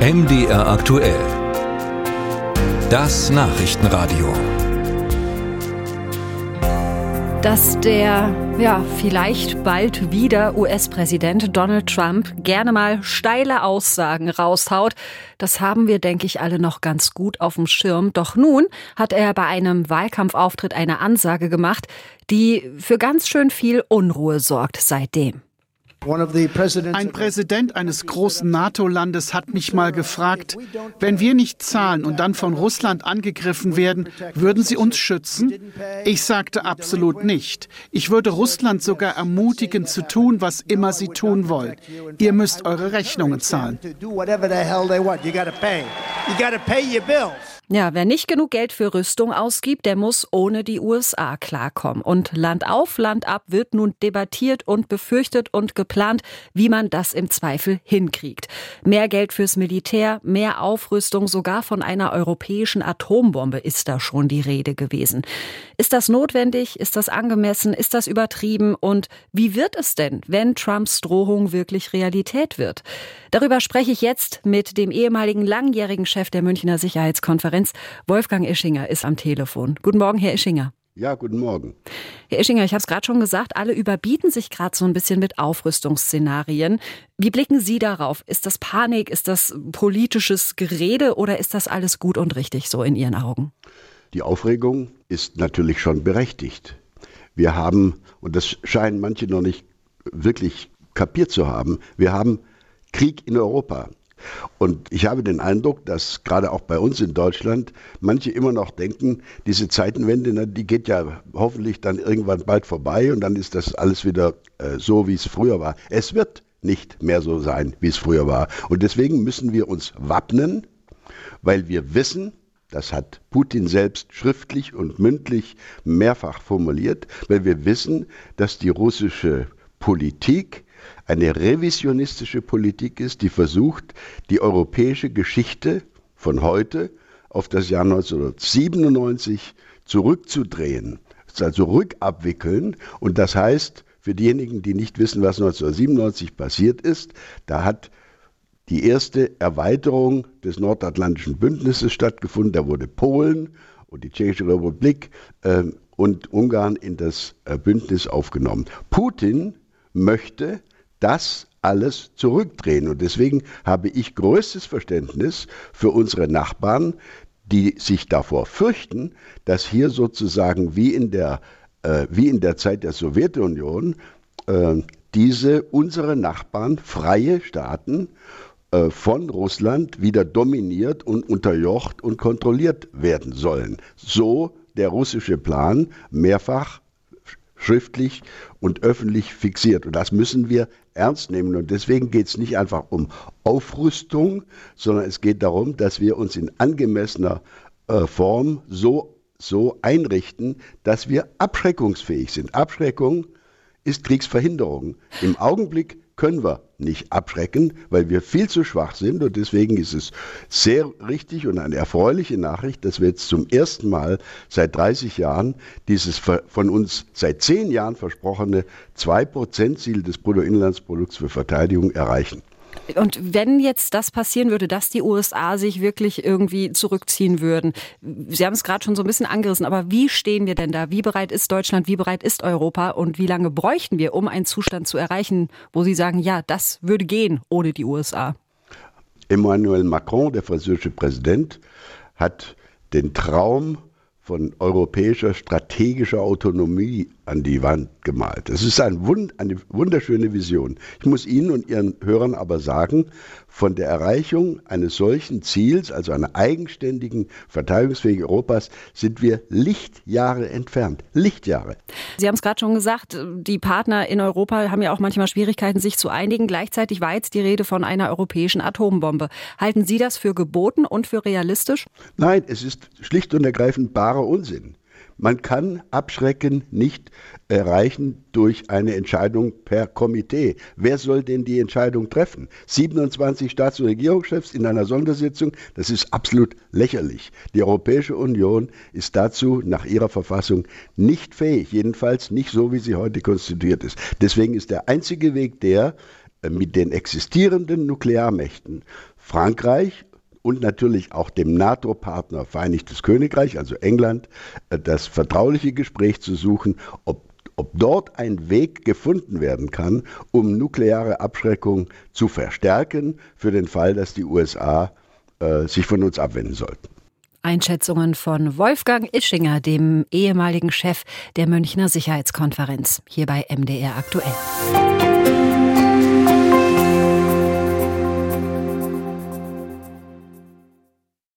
MDR aktuell. Das Nachrichtenradio. Dass der, ja, vielleicht bald wieder US-Präsident Donald Trump gerne mal steile Aussagen raushaut, das haben wir, denke ich, alle noch ganz gut auf dem Schirm. Doch nun hat er bei einem Wahlkampfauftritt eine Ansage gemacht, die für ganz schön viel Unruhe sorgt seitdem. Ein Präsident eines großen NATO-Landes hat mich mal gefragt, wenn wir nicht zahlen und dann von Russland angegriffen werden, würden Sie uns schützen? Ich sagte absolut nicht. Ich würde Russland sogar ermutigen zu tun, was immer sie tun wollen. Ihr müsst eure Rechnungen zahlen. Ja, wer nicht genug Geld für Rüstung ausgibt, der muss ohne die USA klarkommen. Und Land auf, Land ab wird nun debattiert und befürchtet und geplant, wie man das im Zweifel hinkriegt. Mehr Geld fürs Militär, mehr Aufrüstung, sogar von einer europäischen Atombombe ist da schon die Rede gewesen. Ist das notwendig? Ist das angemessen? Ist das übertrieben? Und wie wird es denn, wenn Trumps Drohung wirklich Realität wird? Darüber spreche ich jetzt mit dem ehemaligen langjährigen Chef der Münchner Sicherheitskonferenz Konferenz. Wolfgang Ischinger ist am Telefon. Guten Morgen, Herr Ischinger. Ja, guten Morgen. Herr Ischinger, ich habe es gerade schon gesagt, alle überbieten sich gerade so ein bisschen mit Aufrüstungsszenarien. Wie blicken Sie darauf? Ist das Panik? Ist das politisches Gerede oder ist das alles gut und richtig so in Ihren Augen? Die Aufregung ist natürlich schon berechtigt. Wir haben, und das scheinen manche noch nicht wirklich kapiert zu haben, wir haben Krieg in Europa. Und ich habe den Eindruck, dass gerade auch bei uns in Deutschland manche immer noch denken, diese Zeitenwende, die geht ja hoffentlich dann irgendwann bald vorbei und dann ist das alles wieder äh, so, wie es früher war. Es wird nicht mehr so sein, wie es früher war. Und deswegen müssen wir uns wappnen, weil wir wissen, das hat Putin selbst schriftlich und mündlich mehrfach formuliert, weil wir wissen, dass die russische Politik eine revisionistische Politik ist, die versucht, die europäische Geschichte von heute auf das Jahr 1997 zurückzudrehen, also rückabwickeln. Und das heißt, für diejenigen, die nicht wissen, was 1997 passiert ist, da hat die erste Erweiterung des Nordatlantischen Bündnisses stattgefunden. Da wurde Polen und die Tschechische Republik äh, und Ungarn in das äh, Bündnis aufgenommen. Putin möchte das alles zurückdrehen. Und deswegen habe ich größtes Verständnis für unsere Nachbarn, die sich davor fürchten, dass hier sozusagen wie in der, äh, wie in der Zeit der Sowjetunion äh, diese unsere Nachbarn, freie Staaten, äh, von Russland wieder dominiert und unterjocht und kontrolliert werden sollen. So der russische Plan mehrfach schriftlich und öffentlich fixiert. Und das müssen wir ernst nehmen. Und deswegen geht es nicht einfach um Aufrüstung, sondern es geht darum, dass wir uns in angemessener äh, Form so, so einrichten, dass wir abschreckungsfähig sind. Abschreckung ist Kriegsverhinderung. Im Augenblick können wir nicht abschrecken, weil wir viel zu schwach sind. Und deswegen ist es sehr richtig und eine erfreuliche Nachricht, dass wir jetzt zum ersten Mal seit 30 Jahren dieses von uns seit zehn Jahren versprochene 2%-Ziel des Bruttoinlandsprodukts für Verteidigung erreichen. Und wenn jetzt das passieren würde, dass die USA sich wirklich irgendwie zurückziehen würden, Sie haben es gerade schon so ein bisschen angerissen, aber wie stehen wir denn da? Wie bereit ist Deutschland? Wie bereit ist Europa? Und wie lange bräuchten wir, um einen Zustand zu erreichen, wo Sie sagen, ja, das würde gehen ohne die USA? Emmanuel Macron, der französische Präsident, hat den Traum von europäischer strategischer Autonomie an die Wand gemalt. Das ist ein Wund, eine wunderschöne Vision. Ich muss Ihnen und Ihren Hörern aber sagen, von der Erreichung eines solchen Ziels, also einer eigenständigen, verteidigungsfähigen Europas, sind wir Lichtjahre entfernt. Lichtjahre. Sie haben es gerade schon gesagt, die Partner in Europa haben ja auch manchmal Schwierigkeiten, sich zu einigen. Gleichzeitig war jetzt die Rede von einer europäischen Atombombe. Halten Sie das für geboten und für realistisch? Nein, es ist schlicht und ergreifend barer Unsinn. Man kann Abschrecken nicht erreichen durch eine Entscheidung per Komitee. Wer soll denn die Entscheidung treffen? 27 Staats- und Regierungschefs in einer Sondersitzung, das ist absolut lächerlich. Die Europäische Union ist dazu nach ihrer Verfassung nicht fähig, jedenfalls nicht so, wie sie heute konstituiert ist. Deswegen ist der einzige Weg der, äh, mit den existierenden Nuklearmächten Frankreich und natürlich auch dem NATO-Partner Vereinigtes Königreich, also England, äh, das vertrauliche Gespräch zu suchen, ob ob dort ein Weg gefunden werden kann, um nukleare Abschreckung zu verstärken, für den Fall, dass die USA äh, sich von uns abwenden sollten. Einschätzungen von Wolfgang Ischinger, dem ehemaligen Chef der Münchner Sicherheitskonferenz, hier bei MDR aktuell.